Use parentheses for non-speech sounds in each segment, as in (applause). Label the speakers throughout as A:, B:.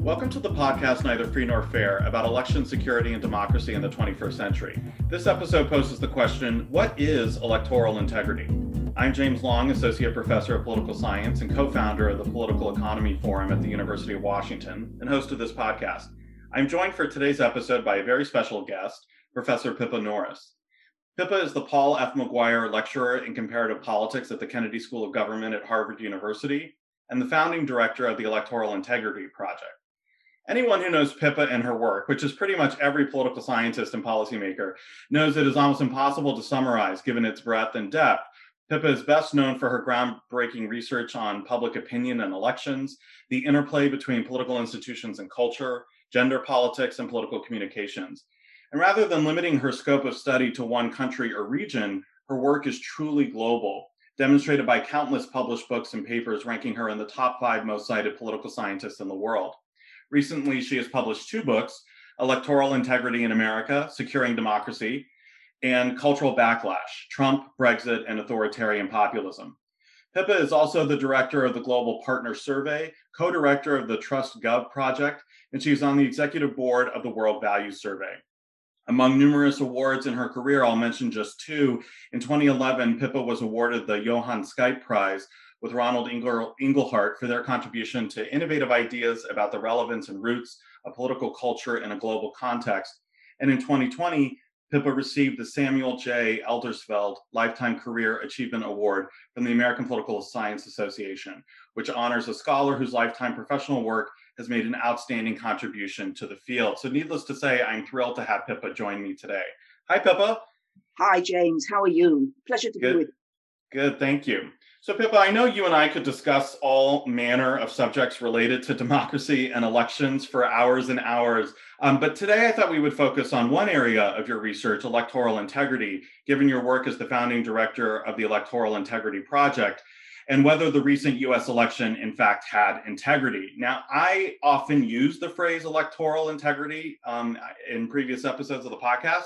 A: Welcome to the podcast Neither Free Nor Fair about election security and democracy in the 21st century. This episode poses the question What is electoral integrity? I'm James Long, Associate Professor of Political Science and co founder of the Political Economy Forum at the University of Washington and host of this podcast. I'm joined for today's episode by a very special guest, Professor Pippa Norris. Pippa is the Paul F. McGuire Lecturer in Comparative Politics at the Kennedy School of Government at Harvard University and the founding director of the Electoral Integrity Project. Anyone who knows Pippa and her work, which is pretty much every political scientist and policymaker, knows it is almost impossible to summarize given its breadth and depth. Pippa is best known for her groundbreaking research on public opinion and elections, the interplay between political institutions and culture, gender politics, and political communications. And rather than limiting her scope of study to one country or region, her work is truly global, demonstrated by countless published books and papers ranking her in the top five most cited political scientists in the world. Recently, she has published two books Electoral Integrity in America, Securing Democracy, and Cultural Backlash Trump, Brexit, and Authoritarian Populism. Pippa is also the director of the Global Party Survey, co director of the Trust Gov project, and she's on the executive board of the World Values Survey. Among numerous awards in her career, I'll mention just two. In 2011, Pippa was awarded the Johan Skytte Prize with Ronald Inglehart for their contribution to innovative ideas about the relevance and roots of political culture in a global context. And in 2020, Pippa received the Samuel J. Eldersveld Lifetime Career Achievement Award from the American Political Science Association, which honors a scholar whose lifetime professional work has made an outstanding contribution to the field. So, needless to say, I'm thrilled to have Pippa join me today. Hi, Pippa.
B: Hi, James. How are you? Pleasure to
A: Good.
B: be with you.
A: Good, thank you. So, Pippa, I know you and I could discuss all manner of subjects related to democracy and elections for hours and hours. Um, but today I thought we would focus on one area of your research, electoral integrity, given your work as the founding director of the Electoral Integrity Project, and whether the recent US election, in fact, had integrity. Now, I often use the phrase electoral integrity um, in previous episodes of the podcast,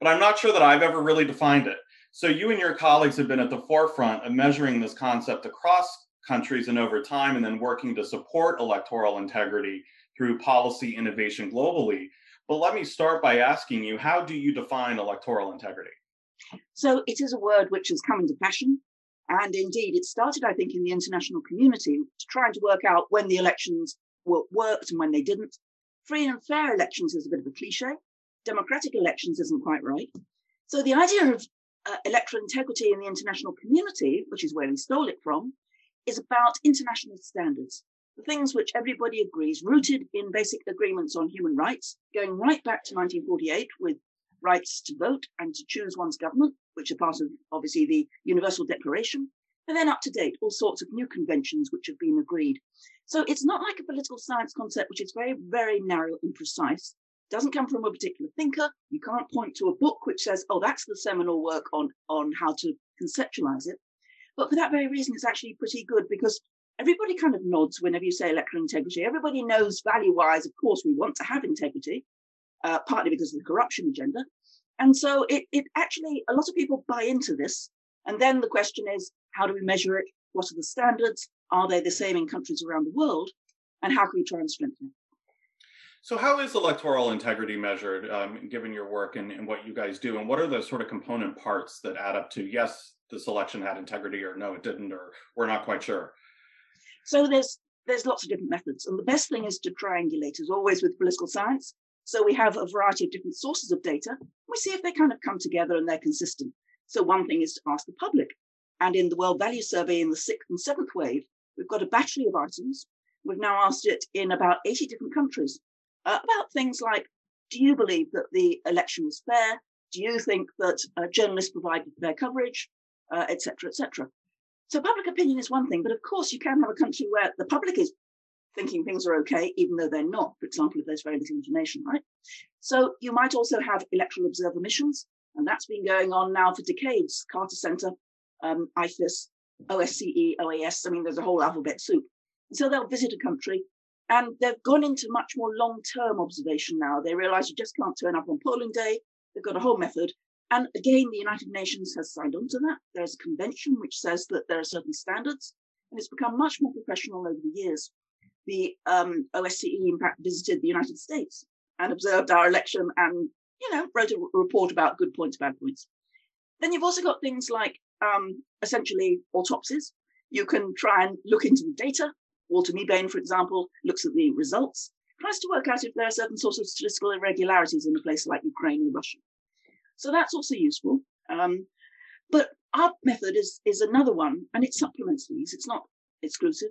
A: but I'm not sure that I've ever really defined it. So you and your colleagues have been at the forefront of measuring this concept across countries and over time, and then working to support electoral integrity through policy innovation globally. But let me start by asking you, how do you define electoral integrity?
B: So it is a word which has come into fashion. And indeed, it started, I think, in the international community to try to work out when the elections were, worked and when they didn't. Free and fair elections is a bit of a cliche. Democratic elections isn't quite right. So the idea of uh, electoral integrity in the international community, which is where he stole it from, is about international standards, the things which everybody agrees, rooted in basic agreements on human rights, going right back to 1948 with rights to vote and to choose one's government, which are part of obviously the Universal Declaration, and then up to date, all sorts of new conventions which have been agreed. So it's not like a political science concept, which is very, very narrow and precise doesn't come from a particular thinker. You can't point to a book which says, oh, that's the seminal work on, on how to conceptualize it. But for that very reason, it's actually pretty good because everybody kind of nods whenever you say electoral integrity. Everybody knows value wise, of course, we want to have integrity, uh, partly because of the corruption agenda. And so it, it actually, a lot of people buy into this. And then the question is, how do we measure it? What are the standards? Are they the same in countries around the world? And how can we try and strengthen it?
A: So, how is electoral integrity measured, um, given your work and, and, what you guys do? And what are the sort of component parts that add up to yes, this election had integrity, or no, it didn't, or we're not quite sure?
B: So there's there's lots of different methods, and the best thing is to triangulate, as always with political science. So we have a variety of different sources of data. We see if they kind of come together and they're consistent. So one thing is to ask the public, and in the World Value Survey in the sixth and seventh wave, we've got a battery of items. We've now asked it in about 80 different countries about things like do you believe that the election was fair? Do you think that uh, journalists provided fair coverage, etc., uh, etc.? Et so public opinion is one thing, but of course you can have a country where the public is thinking things are okay, even though they're not. For example, if there's very little information, right? So you might also have electoral observer missions, and that's been going on now for decades. Carter Center, um, IFES, OSCE, OAS. I mean, there's a whole alphabet soup. so they'll visit a country and they've gone into much more long term observation now. They realize you just can't turn up on polling day. They've got a whole method. And again, the United Nations has signed on to that. There's a convention which says that there are certain standards, and it's become much more professional over the years. the um, OSCE, in fact, visited the United States and observed our election and, you know, wrote a report about good points, bad points. Then you've also got things like um, essentially autopsies. You can try and look into the data. Walter Mebane, for example, looks at the results, tries to work out if there are certain sorts of statistical irregularities in a place like Ukraine or Russia. So that's also useful. Um, but our method is, is another one, and it supplements these. It's not exclusive.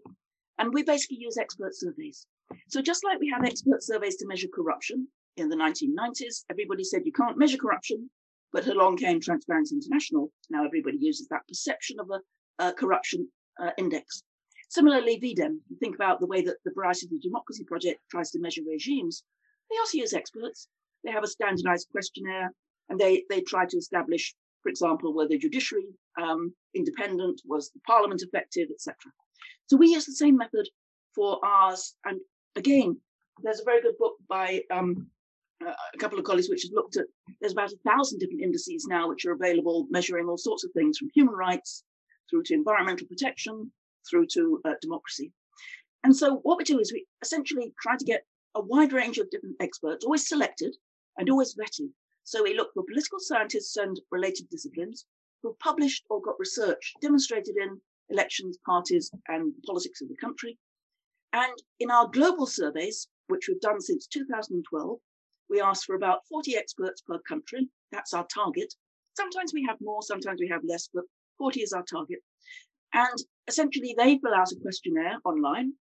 B: And we basically use expert surveys. So just like we had expert surveys to measure corruption in the 1990s, everybody said you can't measure corruption, but along came Transparency International. Now everybody uses that perception of a, a corruption uh, index. Similarly, V-Dem, think about the way that the Varieties of the Democracy Project tries to measure regimes. They also use experts. They have a standardized questionnaire and they, they try to establish, for example, were the judiciary um, independent, was the parliament effective, etc. So we use the same method for ours. And again, there's a very good book by um, a couple of colleagues which has looked at, there's about a thousand different indices now which are available measuring all sorts of things from human rights through to environmental protection, through to uh, democracy. And so what we do is we essentially try to get a wide range of different experts, always selected and always vetted. So we look for political scientists and related disciplines who've published or got research demonstrated in elections, parties, and politics of the country. And in our global surveys, which we've done since 2012, we ask for about 40 experts per country. That's our target. Sometimes we have more, sometimes we have less, but 40 is our target. And essentially, they fill out a questionnaire online,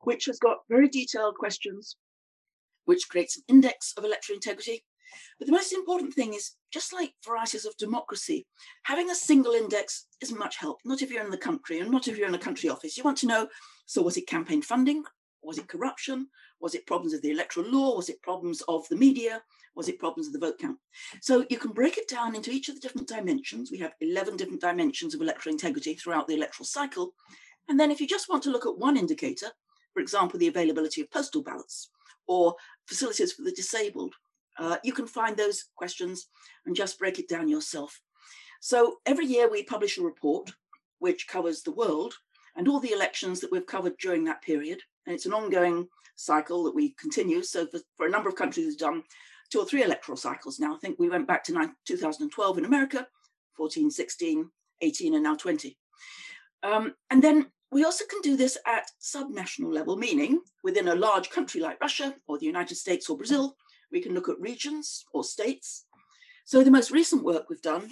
B: which has got very detailed questions, which creates an index of electoral integrity, but the most important thing is just like varieties of democracy, having a single index isn't much help, not if you're in the country and not if you're in a country office. You want to know so, was it campaign funding? Was it corruption? Was it problems of the electoral law? Was it problems of the media? Was it problems of the vote count? So you can break it down into each of the different dimensions. We have 11 different dimensions of electoral integrity throughout the electoral cycle. And then if you just want to look at one indicator, for example, the availability of postal ballots or facilities for the disabled uh, you can find those questions and just break it down yourself. So every year we publish a report which covers the world and all the elections that we've covered during that period. And it's an ongoing cycle that we continue. So for, for a number of countries, we've done two or three electoral cycles now. I think we went back to 2012 in America, 14, 16, 18, and now 20. Um, and then we also can do this at subnational level, meaning within a large country like Russia or the United States or Brazil, we can look at regions or states. So the most recent work we've done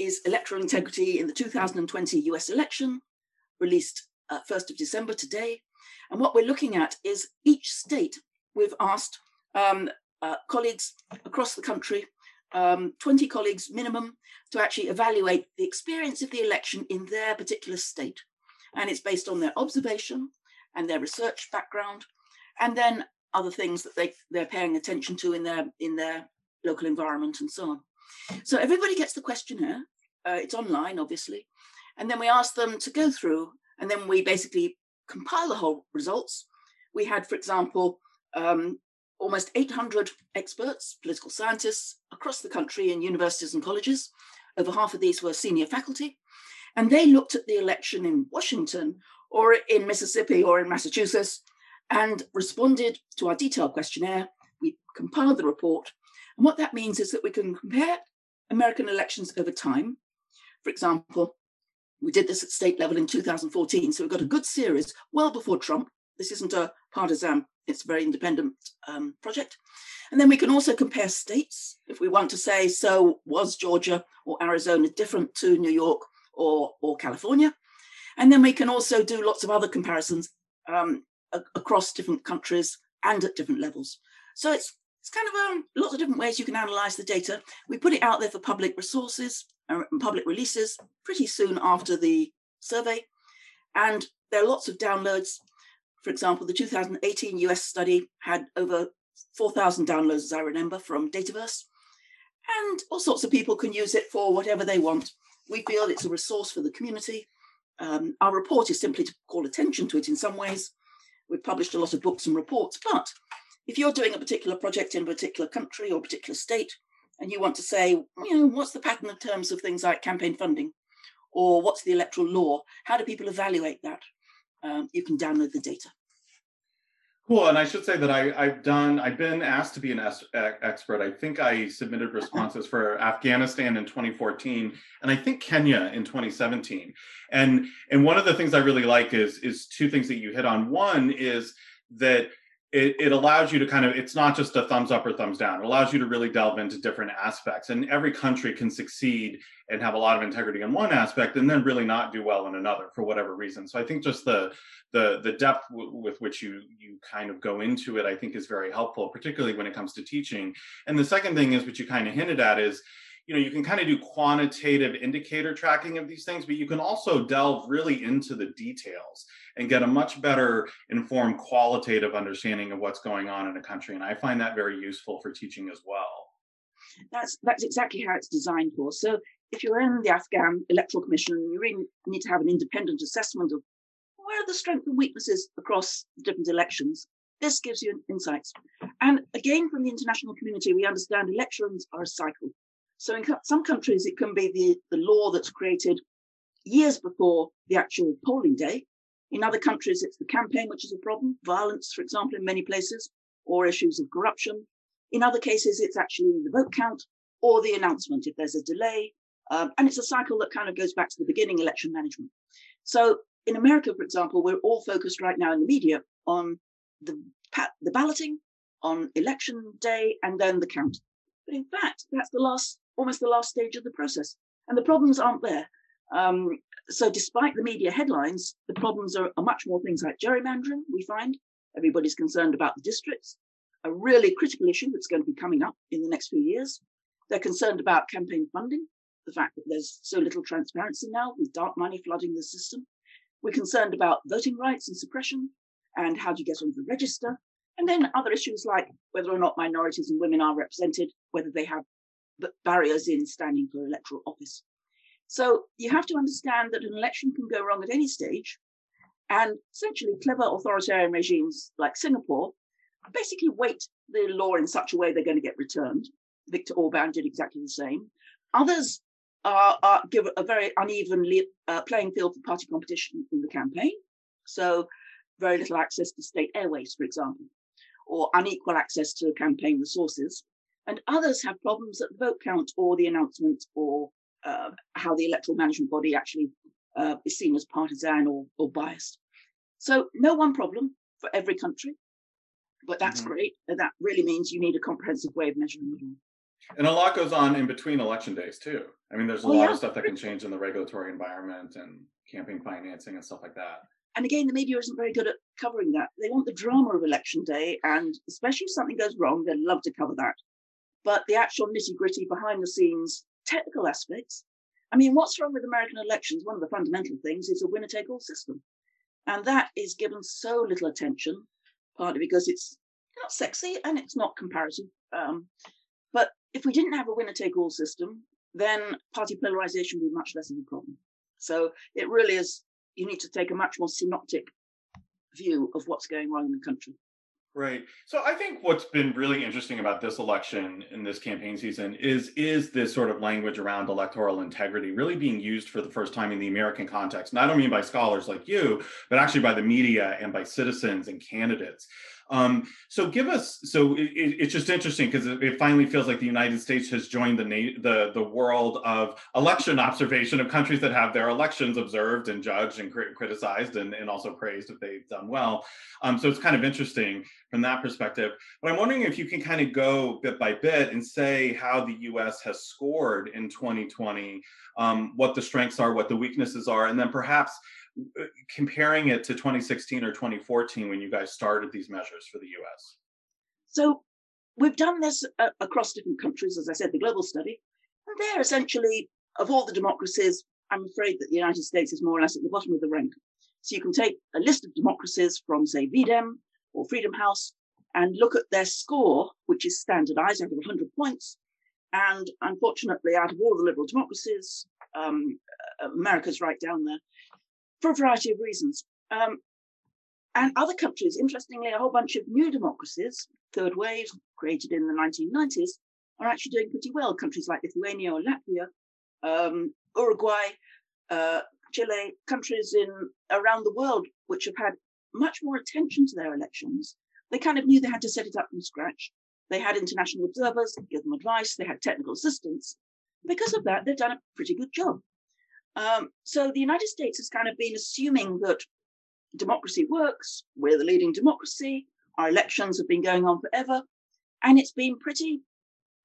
B: is electoral integrity in the 2020 US election, released uh, 1st of December today. And what we're looking at is each state, we've asked um, uh, colleagues across the country, um, 20 colleagues minimum, to actually evaluate the experience of the election in their particular state. And it's based on their observation and their research background, and then other things that they they're paying attention to in their in their local environment and so on. So everybody gets the questionnaire. Uh, it's online, obviously, and then we ask them to go through, and then we basically compile the whole results. We had, for example, um, almost 800 experts, political scientists across the country in universities and colleges. Over half of these were senior faculty. And they looked at the election in Washington or in Mississippi or in Massachusetts and responded to our detailed questionnaire. We compiled the report. And what that means is that we can compare American elections over time. For example, we did this at state level in 2014. So we've got a good series well before Trump. This isn't a partisan, it's a very independent um, project. And then we can also compare states if we want to say, so was Georgia or Arizona different to New York or, or California? And then we can also do lots of other comparisons um, across different countries and at different levels. So it's it's kind of um, lots of different ways you can analyze the data. We put it out there for public resources uh, and public releases pretty soon after the survey. And there are lots of downloads. For example, the 2018 US study had over 4,000 downloads, as I remember, from Dataverse. And all sorts of people can use it for whatever they want. We feel it's a resource for the community. Um, our report is simply to call attention to it in some ways We've published a lot of books and reports, but if you're doing a particular project in a particular country or particular state, and you want to say, you know, what's the pattern in terms of things like campaign funding, or what's the electoral law? How do people evaluate that? Um, you can download the data.
A: Cool. And I should say that I, have done, I've been asked to be an expert. I think I submitted responses for Afghanistan in 2014 and I think Kenya in 2017. And and one of the things I really like is is two things that you hit on. One is that it, it allows you to kind of it's not just a thumbs up or thumbs down. It allows you to really delve into different aspects and every country can succeed and have a lot of integrity in one aspect and then really not do well in another for whatever reason. So i think just the the the depth w- with which you you kind of go into it i think is very helpful particularly when it comes to teaching. And the second thing is what you kind of hinted at is you know you can kind of do quantitative indicator tracking of these things but you can also delve really into the details and get a much better informed qualitative understanding of what's going on in a country and i find that very useful for teaching as well.
B: That's that's exactly how it's designed for. So if you're in the afghan electoral commission you really need to have an independent assessment of where the strengths and weaknesses across different elections. This gives you insights and again from the international community we understand elections are a cycle so in some countries, it can be the, the law that's created years before the actual polling day. In other countries, it's the campaign which is a problem, violence, for example, in many places, or issues of corruption. In other cases, it's actually the vote count or the announcement if there's a delay. Um, and it's a cycle that kind of goes back to the beginning election management. So in America, for example, we're all focused right now in the media on the, the balloting, on election day, and then the count. But in fact, that's the last almost the last stage of the process. And the problems aren't there. Um, so, despite the media headlines, the problems are, are, much more things like gerrymandering, we find. Everybody's concerned about the districts, a really critical issue that's going to be coming up in the next few years. They're concerned about campaign funding, the fact that there's so little transparency now with dark money flooding the system. We're concerned about voting rights and suppression and how do you get onto the register. And then other issues like whether or not minorities and women are represented, whether they have barriers in standing for electoral office. So you have to understand that an election can go wrong at any stage. And essentially, clever authoritarian regimes like Singapore basically weight the law in such a way they're going to get returned. Viktor Orban did exactly the same. Others are, are give a very uneven uh, playing field for party competition in the campaign. So, very little access to state airways, for example, or unequal access to campaign resources and others have problems at the vote count or the announcement or uh, how the electoral management body actually uh, is seen as partisan or, or biased. So no one problem for every country, but that's mm-hmm. great. And that really means you need a comprehensive way of measuring it all.
A: And a lot goes on in between election days too. I mean, there's a oh, lot yeah. of stuff that can change in the regulatory environment and campaign financing and stuff like that.
B: And again, the media isn't very good at covering that. They want the drama of election day, and especially if something goes wrong, they'd love to cover that but the actual nitty gritty behind the scenes technical aspects. I mean, what's wrong with American elections? One of the fundamental things is a winner take all system. And that is given so little attention, partly because it's not sexy and it's not comparative. Um, but if we didn't have a winner take all system, then party polarization would be much less of a problem. So it really is, you need to take a much more synoptic view of what's going wrong in the country.
A: Right. So I think what's been really interesting about this election in this campaign season is is this sort of language around electoral integrity really being used for the first time in the American context. And I don't mean by scholars like you, but actually by the media and by citizens and candidates. Um, so give us. So it, it's just interesting because it, it, finally feels like the United States has joined the the the world of election observation of countries that have their elections observed and judged and crit- criticized and, and also praised if they've done well. Um, so it's kind of interesting from that perspective. But I'm wondering if you can kind of go bit by bit and say how the U.S. has scored in 2020, um, what the strengths are, what the weaknesses are, and then perhaps comparing it to 2016 or 2014 when you guys started these measures for the US?
B: So we've done this uh, across different countries, as I said, the global study, and they're essentially, of all the democracies, I'm afraid that the United States is more or less at the bottom of the rank. So you can take a list of democracies from, say, V-Dem or Freedom House and look at their score, which is standardized out of 100 points. And unfortunately, out of all the liberal democracies, um, uh, America's right down there for a variety of reasons. Um, and other countries, interestingly, a whole bunch of new democracies, third wave, created in the 1990s, are actually doing pretty well. Countries like Lithuania or Latvia, um, Uruguay, uh, Chile, countries in around the world which have had much more attention to their elections, they kind of knew they had to set it up from scratch. They had international observers, give them advice, they had technical assistance. Because of that, they've done a pretty good job. Um, so the United States has kind of been assuming that democracy works, we're the leading democracy, our elections have been going on forever, and it's been pretty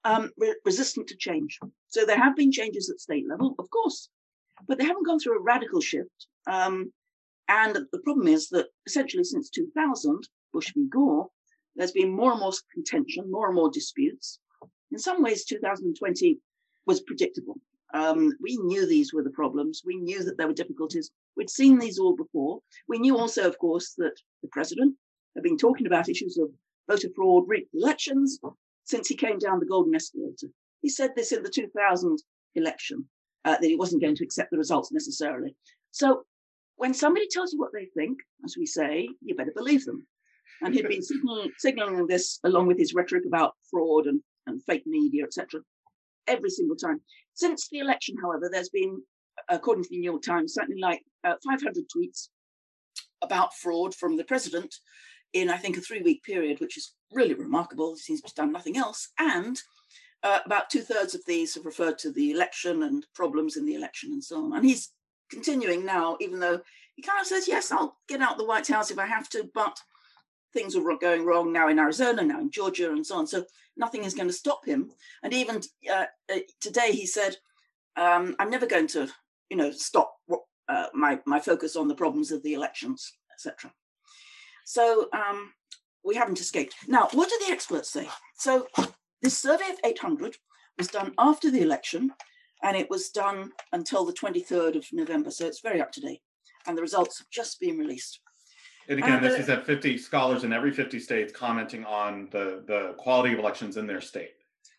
B: um, re- resistant to change. So there have been changes at state level, of course, but they haven't gone through a radical shift. Um, and the problem is that essentially since 2000, Bush v. Gore, there's been more and more contention, more and more disputes. In some ways, 2020 was predictable. Um, we knew these were the problems. We knew that there were difficulties. We'd seen these all before. We knew also, of course, that the president had been talking about issues of voter fraud, rigged elections since he came down the golden escalator. He said this in the 2000 election, uh, that he wasn't going to accept the results necessarily. So when somebody tells you what they think, as we say, you better believe them. And he'd been (laughs) signaling, signaling this along with his rhetoric about fraud and, and fake media, etc., every single time. Since the election, however, there's been, according to the New York Times, something like uh, 500 tweets about fraud from the president in, I think, a three week period, which is really remarkable. He seems to have done nothing else. And uh, about two thirds of these have referred to the election and problems in the election and so on. And he's continuing now, even though he kind of says, yes, I'll get out the White House if I have to, but things are going wrong now in Arizona, now in Georgia, and so on. So nothing is going to stop him. And even uh, uh, today, he said, um, "I'm never going to, you know, stop uh, my my focus on the problems of the elections, etc." So um, we haven't escaped. Now, what do the experts say? So this survey of 800 was done after the election, and it was done until the 23rd of November. So it's very up to date, and the results have just been released.
A: And again, this is at 50 scholars in every 50 states commenting on the, the quality of elections in their state.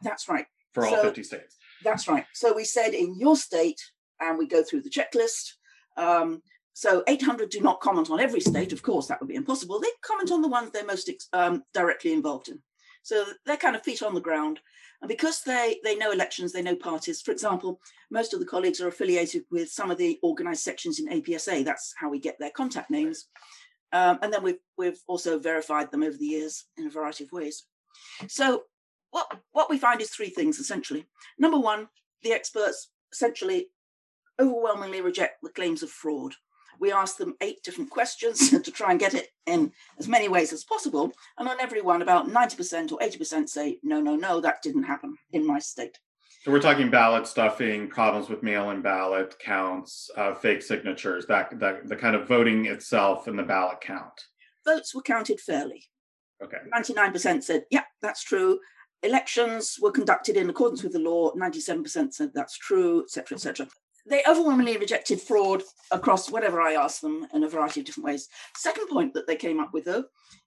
B: That's right.
A: For all so, 50 states.
B: That's right. So we said in your state, and we go through the checklist. Um, so 800 do not comment on every state. Of course, that would be impossible. They comment on the ones they're most um, directly involved in. So they're kind of feet on the ground. And because they, they know elections, they know parties. For example, most of the colleagues are affiliated with some of the organized sections in APSA. That's how we get their contact names. Um, and then we've, we've also verified them over the years in a variety of ways. So what, what we find is three things essentially. Number one, the experts essentially overwhelmingly reject the claims of fraud. We ask them eight different questions (laughs) to try and get it in as many ways as possible. And on every one, about 90% or 80% say, no, no, no, that didn't happen in my state.
A: So we're talking ballot stuffing, problems with mail-in ballot counts, uh, fake signatures, that, that the kind of voting itself and the ballot count.
B: Votes were counted fairly.
A: Okay.
B: 99% said, yeah, that's true. Elections were conducted in accordance with the law. 97% said that's true, etc., etc. They overwhelmingly rejected fraud across whatever I asked them in a variety of different ways. Second point that they came up with, though,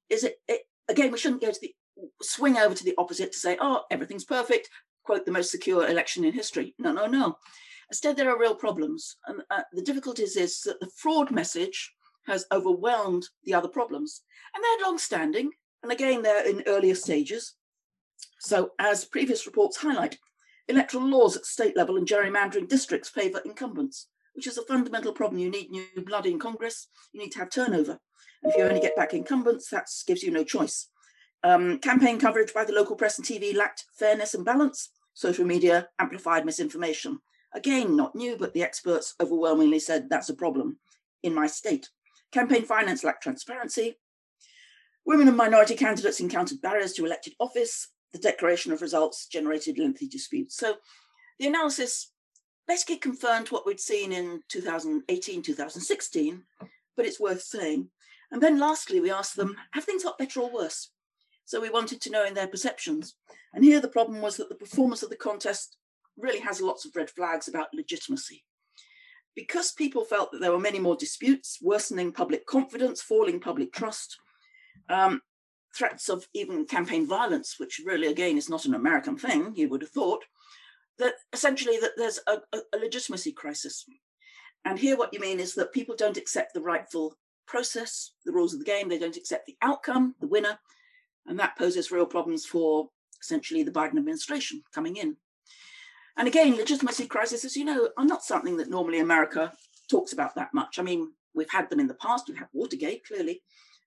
B: is it, it again we shouldn't go to the swing over to the opposite to say, oh, everything's perfect, quote, the most secure election in history. No, no, no. Instead, there are real problems. And uh, the difficulties is that the fraud message has overwhelmed the other problems. And they're long standing. And again, they're in earlier stages. So, as previous reports highlight, electoral laws at state level and gerrymandering districts favour incumbents, which is a fundamental problem. You need new blood in Congress, you need to have turnover. And if you only get back incumbents, that gives you no choice. Um, campaign coverage by the local press and TV lacked fairness and balance. Social media amplified misinformation. Again, not new, but the experts overwhelmingly said that's a problem in my state. Campaign finance lacked transparency. Women and minority candidates encountered barriers to elected office. The declaration of results generated lengthy disputes. So the analysis basically confirmed what we'd seen in 2018, 2016, but it's worth saying. And then lastly, we asked them, have things got better or worse? So we wanted to know in their perceptions. And here the problem was that the performance of the contest really has lots of red flags about legitimacy. Because people felt that there were many more disputes, worsening public confidence, falling public trust, um, threats of even campaign violence, which really, again, is not an American thing, you would have thought, that essentially that there's a, a legitimacy crisis. And here what you mean is that people don't accept the rightful process, the rules of the game, they don't accept the outcome, the winner, and that poses real problems for essentially the Biden administration coming in. And again, legitimacy crises, as you know, are not something that normally America talks about that much. I mean, we've had them in the past, we've had Watergate, clearly,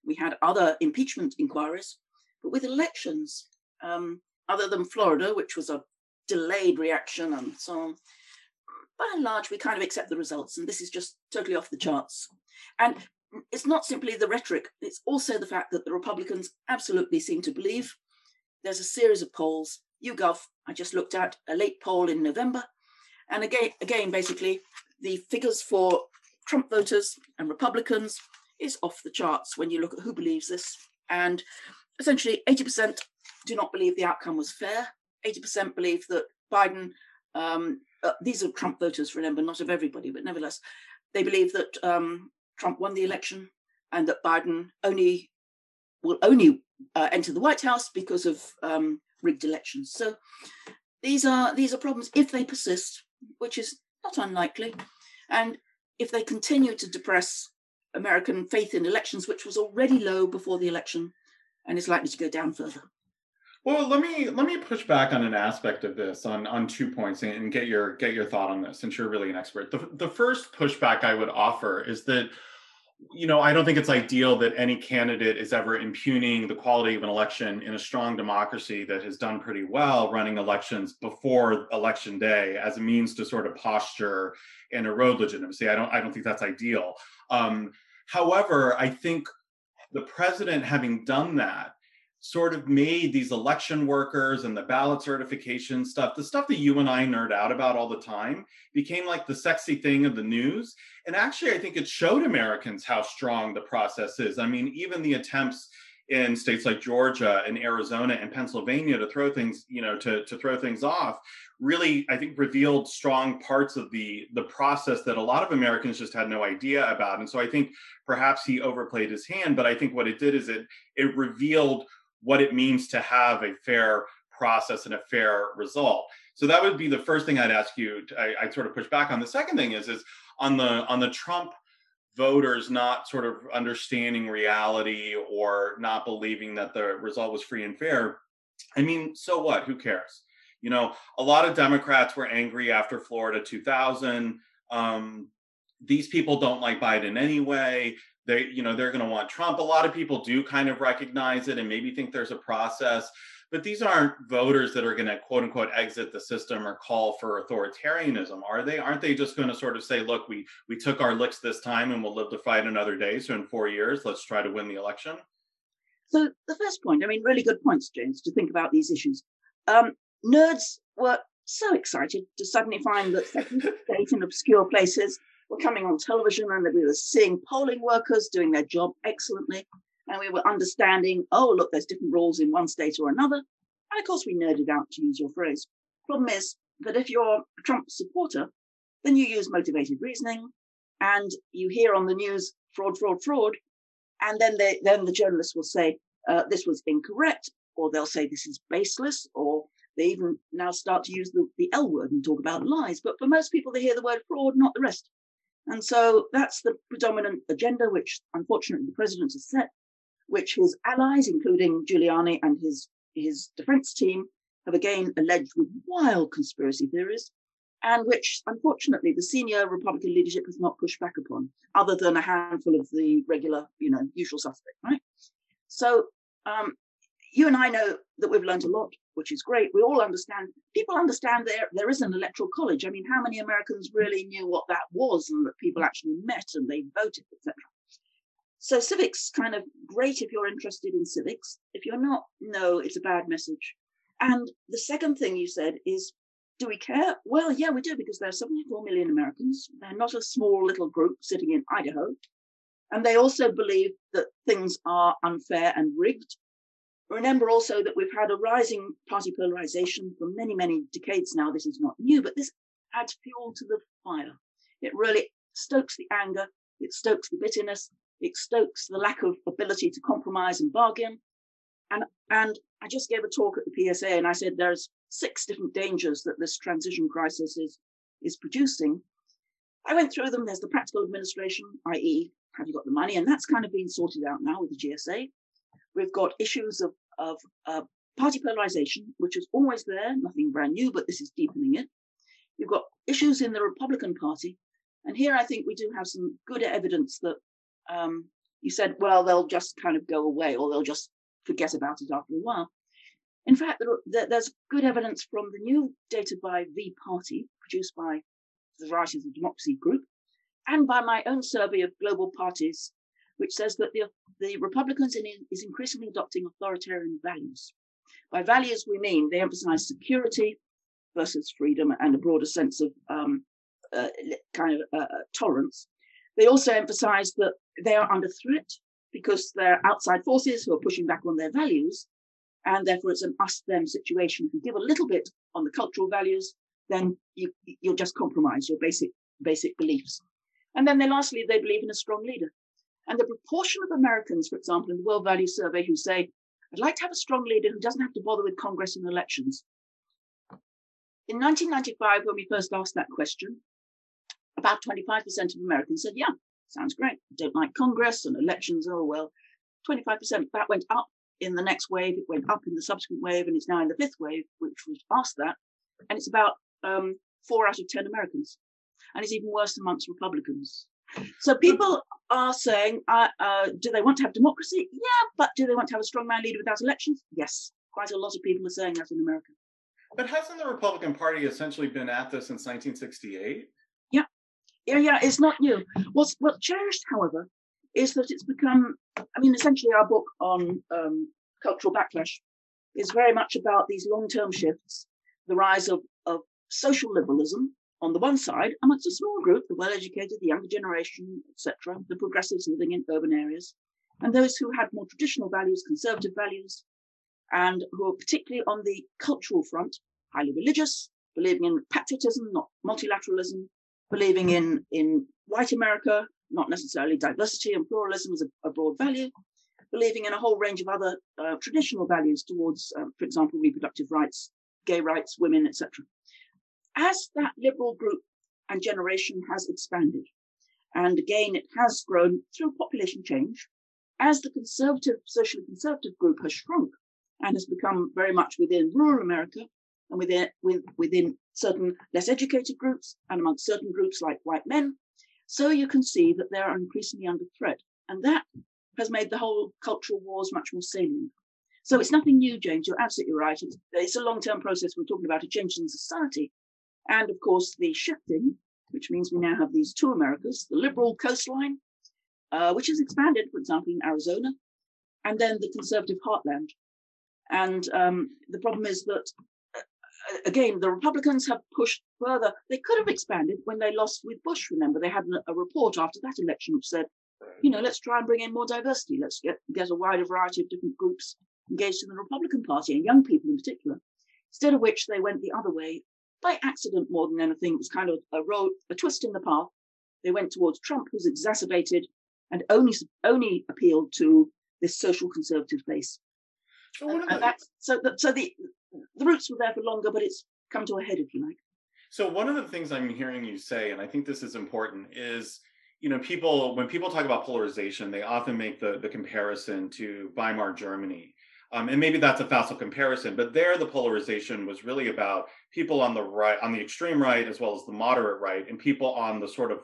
B: We had other impeachment inquiries, but with elections, um, other than Florida, which was a delayed reaction and so on, by and large, we kind of accept the results. And this is just totally off the charts. And it's not simply the rhetoric, it's also the fact that the Republicans absolutely seem to believe. There's a series of polls. YouGov, I just looked at a late poll in November. And again, again, basically, the figures for Trump voters and Republicans is off the charts when you look at who believes this. And essentially, 80% do not believe the outcome was fair. 80% believe that Biden, um, uh, these are Trump voters, remember, not of everybody, but nevertheless, they believe that um, Trump won the election and that Biden only will only uh, enter the White House because of um, rigged elections. So these are these are problems if they persist, which is not unlikely, and if they continue to depress American faith in elections, which was already low before the election, and is likely to go down further.
A: Well, let me let me push back on an aspect of this on on two points and get your get your thought on this since you're really an expert. The the first pushback I would offer is that you know, I don't think it's ideal that any candidate is ever impugning the quality of an election in a strong democracy that has done pretty well running elections before election day as a means to sort of posture and erode legitimacy. I don't I don't think that's ideal. Um, however, I think the president having done that sort of made these election workers and the ballot certification stuff, the stuff that you and I nerd out about all the time, became like the sexy thing of the news. And actually, I think it showed Americans how strong the process is. I mean, even the attempts in states like Georgia and Arizona and Pennsylvania to throw things, you know, to, to throw things off, really, I think, revealed strong parts of the the process that a lot of Americans just had no idea about. And so I think perhaps he overplayed his hand, but I think what it did is it it revealed what it means to have a fair process and a fair result. So that would be the first thing I'd ask you. To, I, I'd sort of push back on. The second thing is is on the on the Trump voters not sort of understanding reality or not believing that the result was free and fair. I mean, so what? Who cares? You know, a lot of Democrats were angry after Florida 2000. Um, these people don't like Biden anyway they you know they're going to want trump. A lot of people do kind of recognize it and maybe think there's a process but these aren't voters that are going to quote unquote exit the system or call for authoritarianism are they? Aren't they just going to sort of say look we we took our licks this time and we'll live to fight another day so in four years let's try to win the election
B: so the first point i mean really good points james to think about these issues. Um, nerds were so excited to suddenly find that second state in obscure places were coming on television and we were seeing polling workers doing their job excellently. And we were understanding, oh, look, there's different rules in one state or another. And of course, we nerded out to use your phrase. Problem is that if you're a Trump supporter, then you use motivated reasoning and you hear on the news fraud, fraud, fraud. And then they, then the journalists will say, uh, this was incorrect, or they'll say this is baseless, or they even now start to use the, the L word and talk about lies. But for most people, they hear the word fraud, not the rest. And so that's the predominant agenda, which unfortunately the president has set, which his allies, including Giuliani and his, his defense team, have again alleged with wild conspiracy theories, and which unfortunately the senior Republican leadership has not pushed back upon, other than a handful of the regular, you know, usual suspects, right? So um, you and I know that we've learned a lot, which is great. We all understand, people understand there, there is an electoral college. I mean, how many Americans really knew what that was and that people actually met and they voted, etc. So civics kind of great if you're interested in civics. If you're not, no, it's a bad message. And the second thing you said is, do we care? Well, yeah, we do because there are 74 million Americans. They're not a small little group sitting in Idaho. And they also believe that things are unfair and rigged Remember also that we've had a rising party polarization for many, many decades now. This is not new, but this adds fuel to the fire. It really stokes the anger, it stokes the bitterness, it stokes the lack of ability to compromise and bargain. And, and I just gave a talk at the PSA and I said there's six different dangers that this transition crisis is, is producing. I went through them. There's the practical administration, i.e., have you got the money? And that's kind of been sorted out now with the GSA. We've got issues of, of uh, party polarization, which is always there, nothing brand new, but this is deepening it. You've got issues in the Republican Party. And here I think we do have some good evidence that um, you said, well, they'll just kind of go away or they'll just forget about it after a while. In fact, there, there's good evidence from the new data by V Party, produced by the Varieties of Democracy Group, and by my own survey of global parties, which says that the, the Republicans in, is increasingly adopting authoritarian values. By values, we mean they emphasize security versus freedom and a broader sense of um, uh, kind of uh, uh, tolerance. They also emphasize that they are under threat because they're outside forces who are pushing back on their values. And therefore, it's an us them situation. If you give a little bit on the cultural values, then you, you'll just compromise your basic, basic beliefs. And then they lastly, they believe in a strong leader. And the proportion of Americans, for example, in the World Value Survey, who say, I'd like to have a strong leader who doesn't have to bother with Congress and elections. In 1995, when we first asked that question, about 25% of Americans said, yeah, sounds great. Don't like Congress and elections. Oh, well, 25%. That went up in the next wave. It went up in the subsequent wave, and it's now in the fifth wave, which was past that. And it's about um, four out of 10 Americans. And it's even worse amongst Republicans. So people are saying, uh, uh, do they want to have democracy? Yeah, but do they want to have a strong man leader without elections? Yes. Quite a lot of people are saying that in America.
A: But hasn't the Republican Party essentially been at this since 1968?
B: Yeah, yeah, yeah. it's not new. What's what's changed, however, is that it's become. I mean, essentially, our book on um, cultural backlash is very much about these long-term shifts, the rise of of social liberalism on the one side amongst a small group, the well-educated, the younger generation, etc., the progressives living in urban areas, and those who had more traditional values, conservative values, and who are particularly on the cultural front, highly religious, believing in patriotism, not multilateralism, believing in, in white America, not necessarily diversity and pluralism as a, a broad value, believing in a whole range of other uh, traditional values towards, uh, for example, reproductive rights, gay rights, women, etc. As that liberal group and generation has expanded, and again, it has grown through population change, as the conservative, socially conservative group has shrunk and has become very much within rural America and within, with, within certain less educated groups and amongst certain groups like white men. So you can see that they are increasingly under threat. And that has made the whole cultural wars much more salient. So it's nothing new, James. You're absolutely right. It's, it's a long term process. We're talking about a change in society. And of course, the shifting, which means we now have these two Americas the liberal coastline, uh, which has expanded, for example, in Arizona, and then the conservative heartland. And um, the problem is that again, the Republicans have pushed further. They could have expanded when they lost with Bush. Remember, they had a report after that election which said, you know, let's try and bring in more diversity. Let's get get a wider variety of different groups engaged in the Republican Party and young people in particular. Instead of which they went the other way by accident more than anything. It was kind of a road, a twist in the path. They went towards Trump, who's exacerbated and only only appealed to this social conservative base. So, and, and so, the, so the the roots were there for longer, but it's come to a head, if you like.
A: So one of the things I'm hearing you say, and I think this is important, is you know people when people talk about polarization, they often make the the comparison to Weimar Germany. Um, and maybe that's a facile comparison, but there the polarization was really about people on the right, on the extreme right, as well as the moderate right, and people on the sort of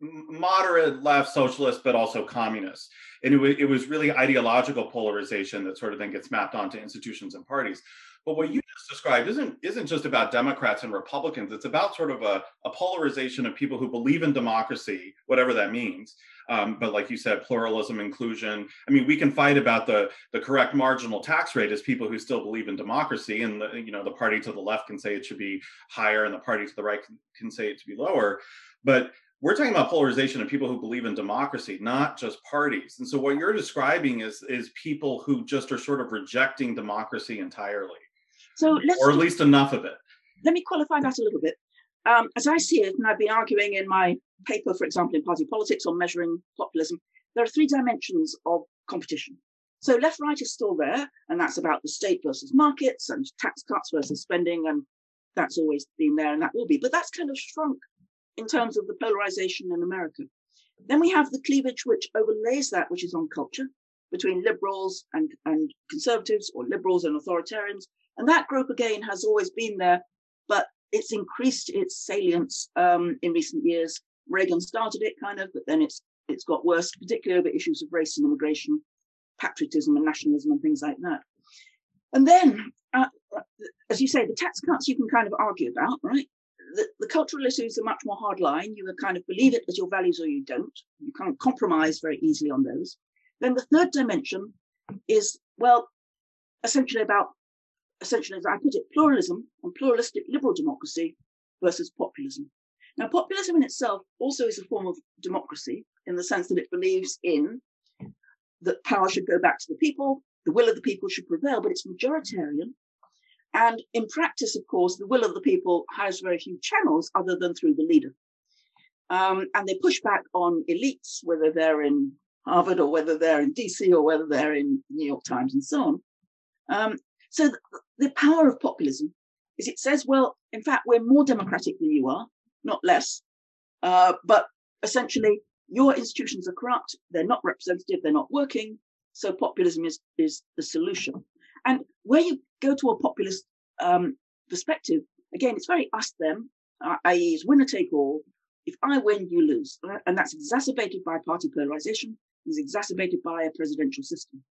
A: moderate left socialist, but also communist. And it, w- it was really ideological polarization that sort of then gets mapped onto institutions and parties. But what you just described isn't isn't just about Democrats and Republicans. It's about sort of a, a polarization of people who believe in democracy, whatever that means. Um, but like you said, pluralism, inclusion. I mean, we can fight about the the correct marginal tax rate as people who still believe in democracy, and the, you know the party to the left can say it should be higher, and the party to the right can, can say it to be lower. But we're talking about polarization of people who believe in democracy, not just parties. And so what you're describing is is people who just are sort of rejecting democracy entirely.
B: So let's
A: or at least enough of it.
B: Let me qualify that a little bit. Um, as I see it, and I've been arguing in my paper, for example, in party politics on measuring populism, there are three dimensions of competition. So left right is still there, and that's about the state versus markets and tax cuts versus spending, and that's always been there and that will be. But that's kind of shrunk in terms of the polarization in America. Then we have the cleavage which overlays that, which is on culture between liberals and, and conservatives or liberals and authoritarians, and that group again has always been there, but it's increased its salience um, in recent years. Reagan started it kind of, but then it's it's got worse, particularly over issues of race and immigration, patriotism and nationalism and things like that. And then, uh, uh, as you say, the tax cuts you can kind of argue about, right? The, the, cultural issues are much more hard line. You kind of believe it as your values or you don't. You can't compromise very easily on those. Then the third dimension is, well, essentially about, essentially, as I put it, pluralism and pluralistic liberal democracy versus populism. Now, populism in itself also is a form of democracy in the sense that it believes in that power should go back to the people, the will of the people should prevail, but it's majoritarian. And in practice, of course, the will of the people has very few channels other than through the leader. Um, and they push back on elites, whether they're in Harvard or whether they're in DC or whether they're in New York Times and so on. Um, so the, the power of populism is it says, well, in fact, we're more democratic than you are, not less. Uh, but essentially, your institutions are corrupt, they're not representative, they're not working. So populism is, is the solution. And where you go to a populist um, perspective, again, it's very us them, uh, i.e., it's winner take all. If I win, you lose. And that's exacerbated by party polarization, is exacerbated by a presidential system.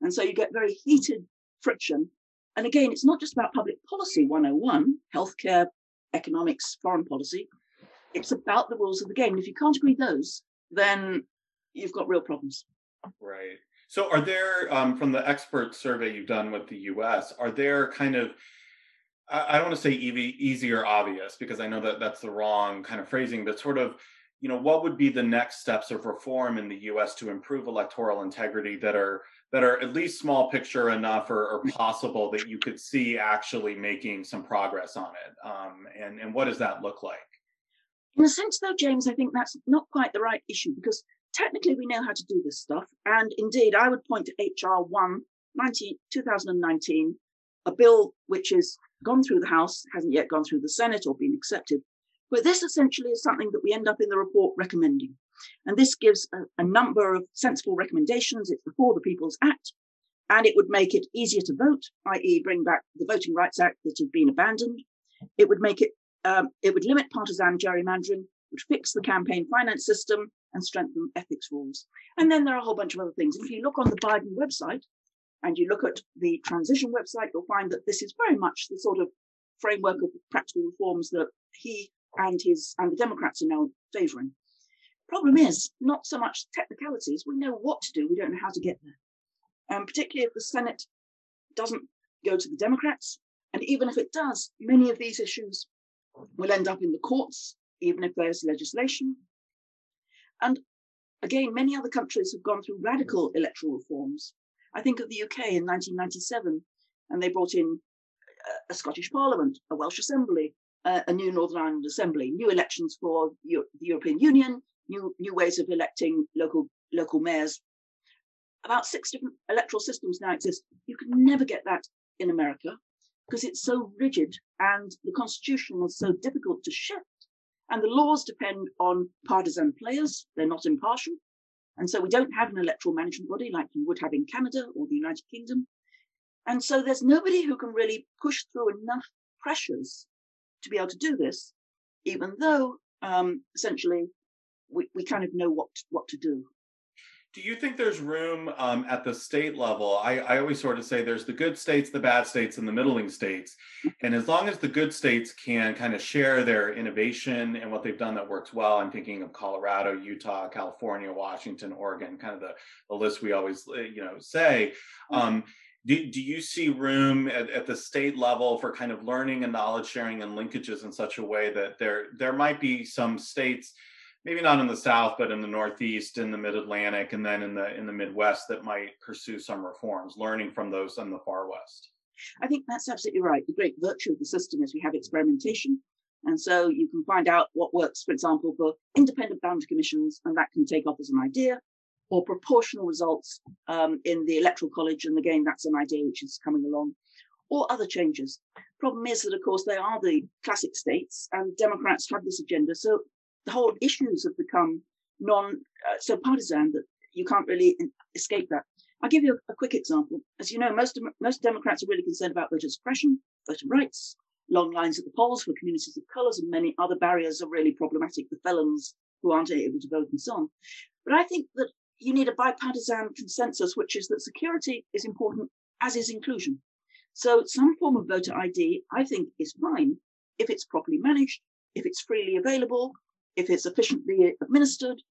B: And so you get very heated friction. And again, it's not just about public policy 101, healthcare, economics, foreign policy. It's about the rules of the game. And if you can't agree those, then you've got real problems.
A: Right. So, are there, um, from the expert survey you've done with the US, are there kind of, I don't want to say easy, easy or obvious because I know that that's the wrong kind of phrasing, but sort of, you know, what would be the next steps of reform in the US to improve electoral integrity that are that are at least small picture enough or, or possible that you could see actually making some progress on it? Um, and, and what does that look like?
B: In a sense, though, James, I think that's not quite the right issue because technically we know how to do this stuff. And indeed, I would point to HR 1 19, 2019, a bill which has gone through the House, hasn't yet gone through the Senate or been accepted. But this essentially is something that we end up in the report recommending. And this gives a, a number of sensible recommendations. It's the For the People's Act, and it would make it easier to vote, i.e., bring back the Voting Rights Act that had been abandoned. It would make it um, it would limit partisan gerrymandering, would fix the campaign finance system, and strengthen ethics rules. And then there are a whole bunch of other things. If you look on the Biden website and you look at the transition website, you'll find that this is very much the sort of framework of practical reforms that he and his and the Democrats are now favouring. Problem is, not so much technicalities. We know what to do. We don't know how to get there. Um, particularly if the Senate doesn't go to the Democrats, and even if it does, many of these issues will end up in the courts, even if there's legislation. And again, many other countries have gone through radical electoral reforms. I think of the UK in 1997, and they brought in a Scottish Parliament, a Welsh Assembly, Uh, a new Northern Ireland Assembly, new elections for the European Union, new new ways of electing local local mayors. About six different electoral systems now exist. You can never get that in America because it's so rigid and the constitution is so difficult to shift. And the laws depend on partisan players, they're not impartial. And so we don't have an electoral management body like you would have in Canada or the United Kingdom. And so there's nobody who can really push through enough pressures to be able to do this, even though um, essentially we, we kind of know what, what to do.
A: Do you think there's room um, at the state level? I, I always sort of say there's the good states, the bad states, and the middling states. And as long as the good states can kind of share their innovation and what they've done that works well, I'm thinking of Colorado, Utah, California, Washington, Oregon, kind of the, the list we always uh, you know say. Mm-hmm. Um, do, do you see room at, at the state level for kind of learning and knowledge sharing and linkages in such a way that there there might be some states maybe not in the south but in the northeast in the mid-atlantic and then in the in the midwest that might pursue some reforms learning from those in the far west?
B: I think that's absolutely right. The great virtue of the system is we have experimentation and so you can find out what works for example for independent boundary commissions and that can take off as an idea or proportional results um, in the electoral college and again that's an idea which is coming along or other changes problem is that of course they are the classic states and democrats have this agenda so the whole issues have become non uh, so partisan that you can't really escape that. I'll give you a, a, quick example. As you know, most most Democrats are really concerned about voter suppression, voter rights, long lines at the polls for communities of colours, and many other barriers are really problematic. The felons who aren't able to vote and so on. But I think that you need a bipartisan consensus, which is that security is important, as is inclusion. So some form of voter ID, I think, is fine if it's properly managed, if it's freely available, if it's efficiently administered.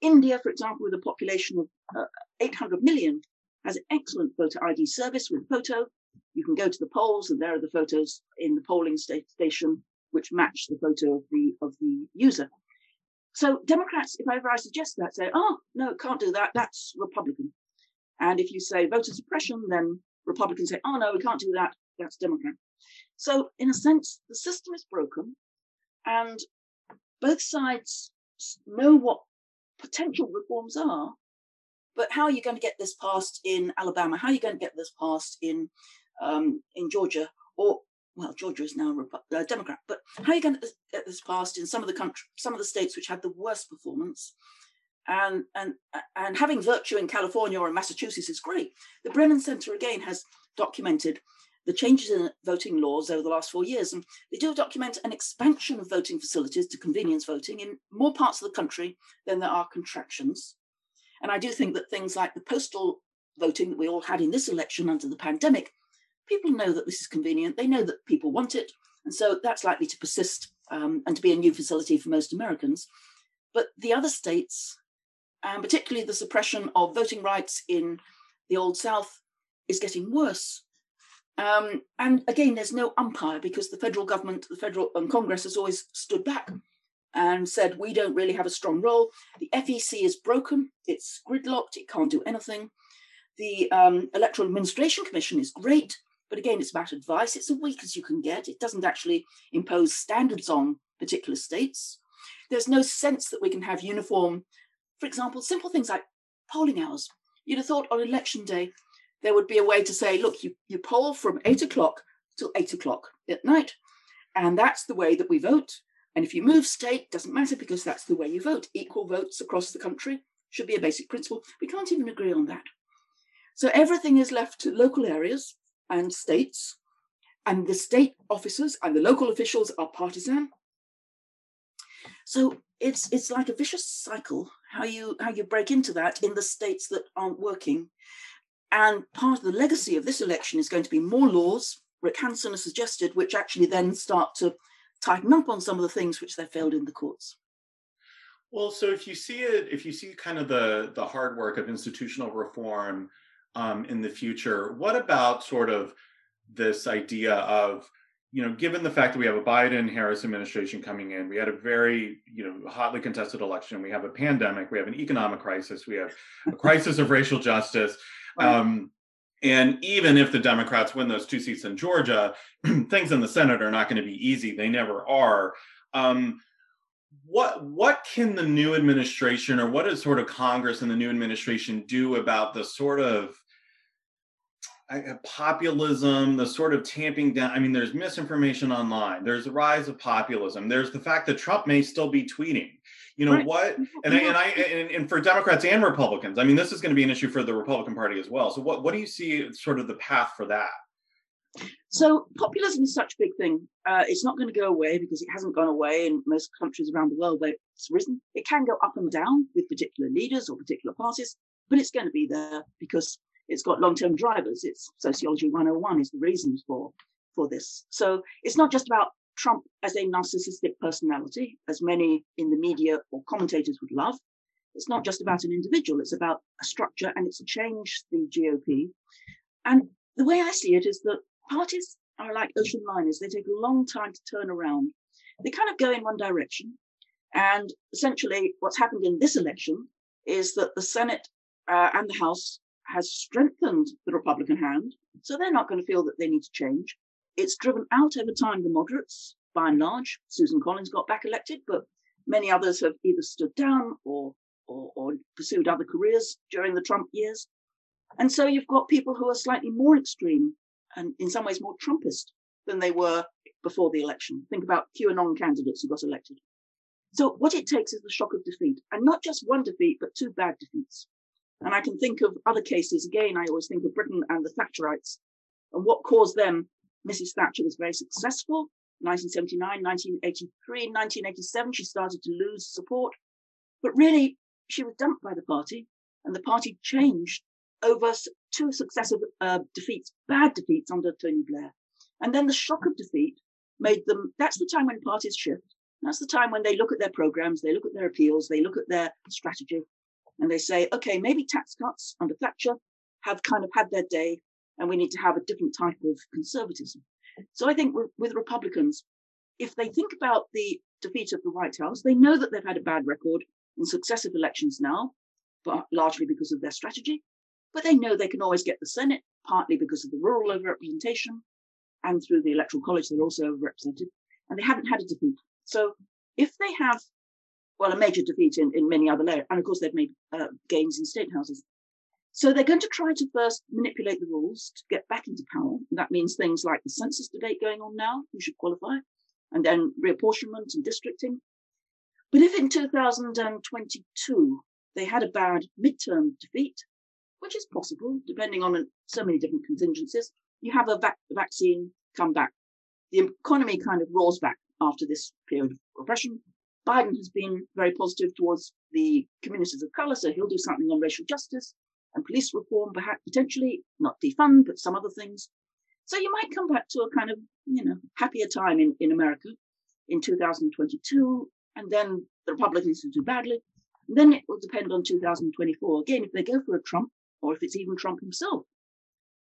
B: India, for example, with a population of uh, 800 million, has an excellent voter ID service with photo. You can go to the polls, and there are the photos in the polling station which match the photo of the of the user. So Democrats, if ever I suggest that, say, oh, no, can't do that. That's Republican. And if you say voter suppression, then Republicans say, oh, no, we can't do that. That's Democrat. So in a sense, the system is broken and both sides know what potential reforms are. But how are you going to get this passed in Alabama? How are you going to get this passed in um, in Georgia? Or well, Georgia is now a uh, Democrat, but how are you going to get this passed in some of the country, some of the states which had the worst performance? And and and having virtue in California or in Massachusetts is great. The Brennan Center again has documented the changes in voting laws over the last four years, and they do document an expansion of voting facilities to convenience voting in more parts of the country than there are contractions. And I do think that things like the postal voting that we all had in this election under the pandemic people know that this is convenient. They know that people want it. And so that's likely to persist um, and to be a new facility for most Americans. But the other states, and particularly the suppression of voting rights in the Old South, is getting worse. Um, and again, there's no umpire because the federal government, the federal and Congress has always stood back and said, we don't really have a strong role. The FEC is broken, it's gridlocked, it can't do anything. The um, Electoral Administration Commission is great, but again, it's about advice. It's as weak as you can get. It doesn't actually impose standards on particular states. There's no sense that we can have uniform, for example, simple things like polling hours. You'd have thought on election day there would be a way to say, look, you, you poll from eight o'clock till eight o'clock at night. And that's the way that we vote. And if you move state, doesn't matter because that's the way you vote. Equal votes across the country should be a basic principle. We can't even agree on that. So everything is left to local areas and states, and the state officers and the local officials are partisan. So it's it's like a vicious cycle how you how you break into that in the states that aren't working. And part of the legacy of this election is going to be more laws, Rick Hasen has suggested, which actually then start to tighten up on some of the things which they failed in the courts.
A: Well, so if you see it, if you see kind of the the hard work of institutional reform um, in the future. What about sort of this idea of, you know, given the fact that we have a Biden Harris administration coming in, we had a very, you know, hotly contested election, we have a pandemic, we have an economic crisis, we have a crisis of racial justice. Um, and even if the Democrats win those two seats in Georgia, (clears throat) things in the Senate are not going to be easy. They never are. Um, what what can the new administration or what does sort of Congress and the new administration do about the sort of uh, populism, the sort of tamping down. I mean, there's misinformation online. There's the rise of populism. There's the fact that Trump may still be tweeting. You know right. what? And I, and I and, and, for Democrats and Republicans, I mean, this is going to be an issue for the Republican Party as well. So, what what do you see sort of the path for that?
B: So, populism is such a big thing. Uh, it's not going to go away because it hasn't gone away in most countries around the world where it's risen. It can go up and down with particular leaders or particular parties, but it's going to be there because it's got long-term drivers. It's sociology 101 is the reasons for for this. So it's not just about Trump as a narcissistic personality, as many in the media or commentators would love. It's not just about an individual. It's about a structure, and it's changed the GOP. And the way I see it is that parties are like ocean liners. They take a long time to turn around. They kind of go in one direction. And essentially, what's happened in this election is that the Senate uh, and the House has strengthened the Republican hand, so they're not going to feel that they need to change. It's driven out over time the moderates, by and large. Susan Collins got back elected, but many others have either stood down or, or, or pursued other careers during the Trump years. And so you've got people who are slightly more extreme and in some ways more Trumpist than they were before the election. Think about QAnon candidates who got elected. So what it takes is the shock of defeat, and not just one defeat, but two bad defeats. And I can think of other cases. Again, I always think of Britain and the Thatcherites and what caused them. Mrs. Thatcher was very successful. 1979, 1983, 1987, she started to lose support. But really, she was dumped by the party, and the party changed over two successive uh, defeats, bad defeats under Tony Blair. And then the shock of defeat made them, that's the time when parties shift. That's the time when they look at their programs, they look at their appeals, they look at their strategy, and they say, okay, maybe tax cuts under Thatcher have kind of had their day, and we need to have a different type of conservatism. So I think with Republicans, if they think about the defeat of the White House, they know that they've had a bad record in successive elections now, but largely because of their strategy. But they know they can always get the Senate, partly because of the rural overrepresentation, and through the Electoral College, they're also overrepresented, and they haven't had a defeat. So if they have, well, a major defeat in, in many other layers, and of course they've made uh, gains in state houses. So they're going to try to first manipulate the rules to get back into power. And that means things like the census debate going on now, who should qualify, and then reapportionment and districting. But if in 2022 they had a bad midterm defeat, which is possible depending on so many different contingencies, you have a vac- vaccine come back. The economy kind of roars back after this period of repression. Biden has been very positive towards the communities of color, so he'll do something on racial justice and police reform, perhaps potentially not defund, but some other things. So you might come back to a kind of, you know, happier time in, in America in 2022, and then the Republicans will do badly. And then it will depend on 2024. Again, if they go for a Trump, or if it's even Trump himself.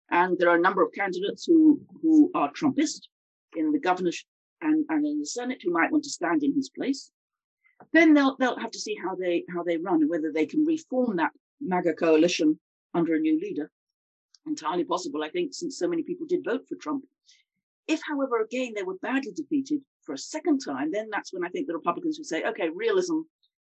B: And there are a number of candidates who, who are Trumpist in the governorship and, and in the Senate who might want to stand in his place. Then they'll they'll have to see how they how they run and whether they can reform that MAGA coalition under a new leader. Entirely possible, I think, since so many people did vote for Trump. If, however, again they were badly defeated for a second time, then that's when I think the Republicans would say, okay, realism,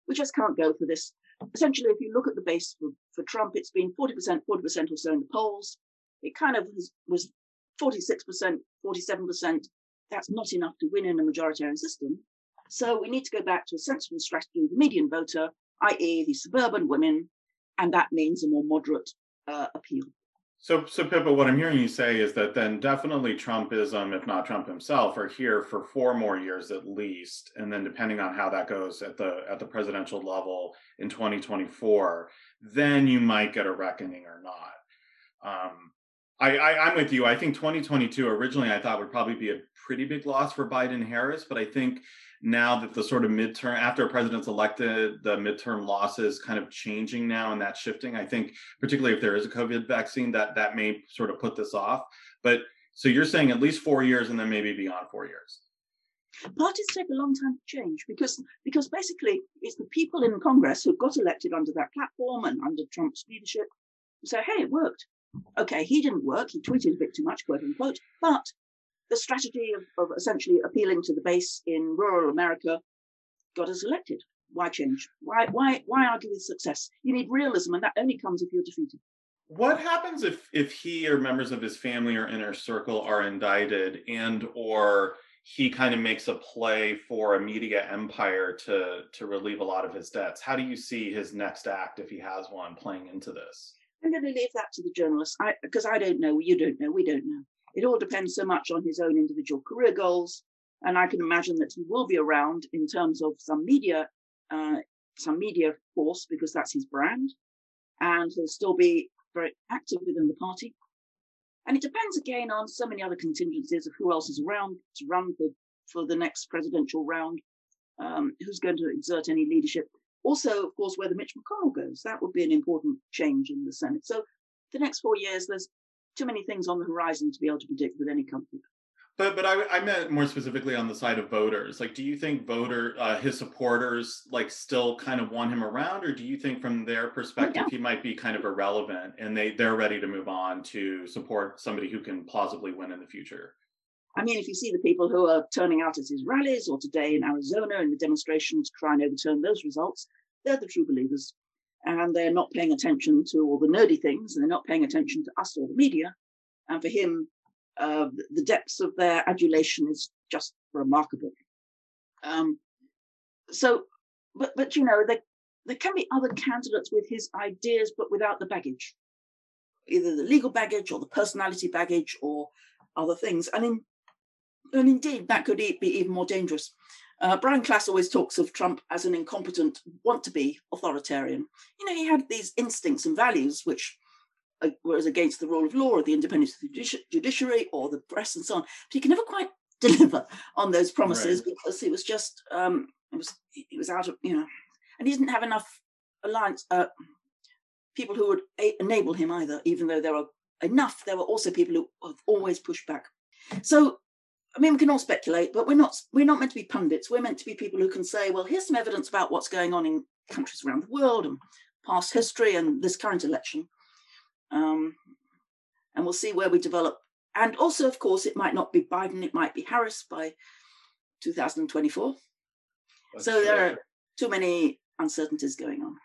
B: we just can't go for this. Essentially, if you look at the base for, for Trump, it's been 40%, 40% or so in the polls. It kind of was, was 46%, 47%. That's not enough to win in a majoritarian system. So we need to go back to a sensible strategy of the median voter, i.e., the suburban women, and that means a more moderate uh, appeal.
A: So, so Pippa, what I'm hearing you say is that then definitely Trumpism, if not Trump himself, are here for four more years at least, and then depending on how that goes at the at the presidential level in 2024, then you might get a reckoning or not. Um, I, I I'm with you. I think 2022 originally I thought would probably be a pretty big loss for Biden Harris, but I think now that the sort of midterm after a president's elected the midterm losses kind of changing now and that's shifting i think particularly if there is a covid vaccine that that may sort of put this off. But so you're saying at least four years and then maybe beyond four years.
B: Parties take a long time to change because because basically it's the people in congress who got elected under that platform and under trump's leadership so hey it worked. Okay he didn't work. He tweeted a bit too much quote unquote. But the strategy of, of essentially appealing to the base in rural America got us elected. Why change? Why why why argue with success? You need realism, and that only comes if you're defeated.
A: What happens if if he or members of his family or inner circle are indicted and or he kind of makes a play for a media empire to to relieve a lot of his debts? How do you see his next act if he has one playing into this?
B: I'm going to leave that to the journalists because I, I don't know. You don't know. We don't know. It all depends so much on his own individual career goals. And I can imagine that he will be around in terms of some media, uh, some media force, because that's his brand. And he'll still be very active within the party. And it depends again on so many other contingencies of who else is around to run for, for the next presidential round, um, who's going to exert any leadership. Also, of course, whether Mitch McConnell goes, that would be an important change in the Senate. So the next four years, there's too many things on the horizon to be able to predict with any comfort.
A: But but I, I meant more specifically on the side of voters. Like, do you think voter uh, his supporters like still kind of want him around, or do you think from their perspective yeah. he might be kind of irrelevant and they they're ready to move on to support somebody who can plausibly win in the future?
B: I mean, if you see the people who are turning out at his rallies or today in Arizona in the demonstrations to try and overturn those results, they're the true believers and they're not paying attention to all the nerdy things, and they're not paying attention to us or the media. And for him, uh, the depths of their adulation is just remarkable. Um, so, but but you know, there there can be other candidates with his ideas, but without the baggage, either the legal baggage or the personality baggage or other things. And in and indeed, that could be even more dangerous. Uh, Brian Klaas always talks of Trump as an incompetent, want to be authoritarian. You know, he had these instincts and values which uh, were against the rule of law or the independence of the judiciary or the press and so on. But he can never quite (laughs) deliver on those promises right. because he was just, um, it was, he was out of, you know, and he didn't have enough alliance, uh, people who would a- enable him either, even though there were enough, there were also people who have always pushed back. So I mean, we can all speculate, but we're not we're not meant to be pundits. We're meant to be people who can say, well, here's some evidence about what's going on in countries around the world and past history and this current election, um, and we'll see where we develop. And also, of course, it might not be Biden; it might be Harris by 2024. That's so there are too many uncertainties going on.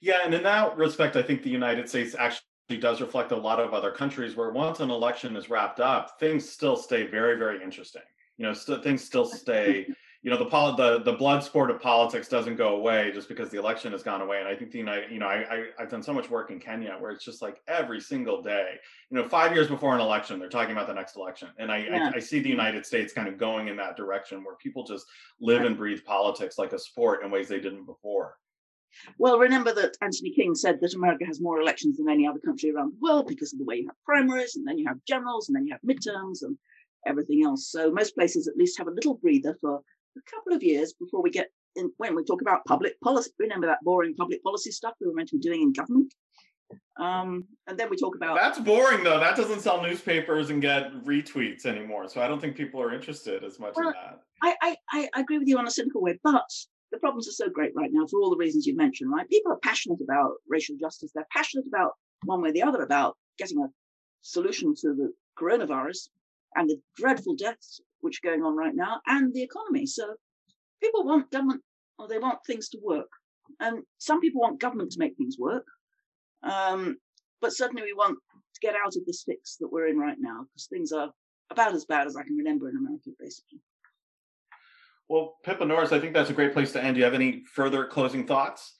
A: Yeah, and in that respect, I think the United States actually does reflect a lot of other countries where once an election is wrapped up, things still stay very, very interesting. You know, st- things still stay. You know, the, pol- the the blood sport of politics doesn't go away just because the election has gone away. And I think the United, you know, I, I I've done so much work in Kenya where it's just like every single day. You know, five years before an election, they're talking about the next election, and I, yeah. I I see the mm-hmm. United States kind of going in that direction where people just live and breathe politics like a sport in ways they didn't before.
B: Well, remember that Anthony King said that America has more elections than any other country around the world because of the way you have primaries, and then you have generals, and then you have midterms, and everything else. So most places at least have a little breather for a couple of years before we get in. When we talk about public policy, remember that boring public policy stuff we were meant to be doing in government. Um, and then we talk about
A: that's boring though. That doesn't sell newspapers and get retweets anymore. So I don't think people are interested as much well, in that.
B: I, I I agree with you on a cynical way, but the problems are so great right now for all the reasons you mentioned, right? People are passionate about racial justice. They're passionate about one way or the other about getting a solution to the coronavirus and the dreadful deaths which are going on right now and the economy. So people want government or they want things to work. And some people want government to make things work. Um, but certainly we want to get out of this fix that we're in right now because things are about as bad as I can remember in America, basically.
A: Well, Pippa Norris, I think that's a great place to end. Do you have any further closing thoughts?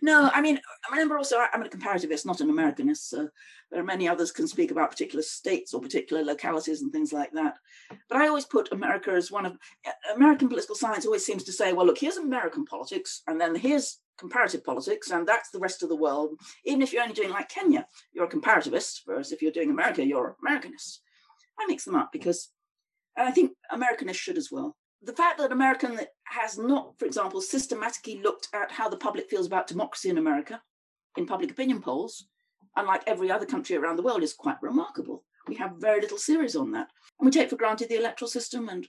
B: No, I mean, I remember also I'm a comparativist, not an Americanist. So there are many others can speak about particular states or particular localities and things like that. But I always put America as one of American political science. Always seems to say, well, look, here's American politics, and then here's comparative politics, and that's the rest of the world. Even if you're only doing like Kenya, you're a comparativist. Whereas if you're doing America, you're Americanist. I mix them up because I think Americanists should as well the fact that American has not, for example, systematically looked at how the public feels about democracy in America in public opinion polls, unlike every other country around the world, is quite remarkable. We have very little series on that. And we take for granted the electoral system and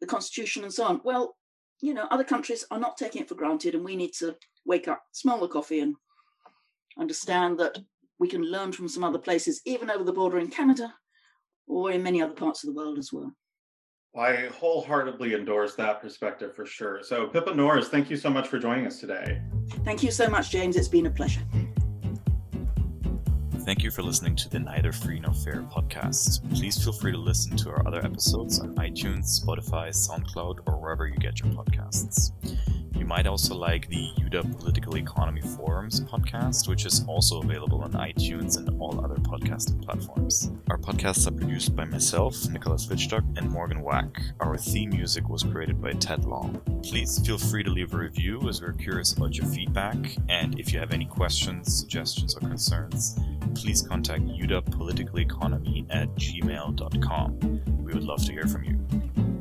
B: the constitution and so on. Well, you know, other countries are not taking it for granted, and we need to wake up, smell the coffee, and understand that we can learn from some other places, even over the border in Canada or in many other parts of the world as well.
A: I wholeheartedly endorse that perspective for sure. So, Pippa Norris, thank you so much for joining us today.
B: Thank you so much, James. It's been a pleasure.
C: Thank you for listening to the Neither Free Nor Fair podcast. Please feel free to listen to our other episodes on iTunes, Spotify, SoundCloud, or wherever you get your podcasts. You might also like the UW Political Economy Forums podcast, which is also available on iTunes and all other podcasting platforms. Our podcasts are produced by myself, Nicholas Wittstock, and Morgan Wack. Our theme music was created by Ted Long. Please feel free to leave a review as we're curious about your feedback. And if you have any questions, suggestions, or concerns, please contact UW Political Economy at gmail.com. We would love to hear from you.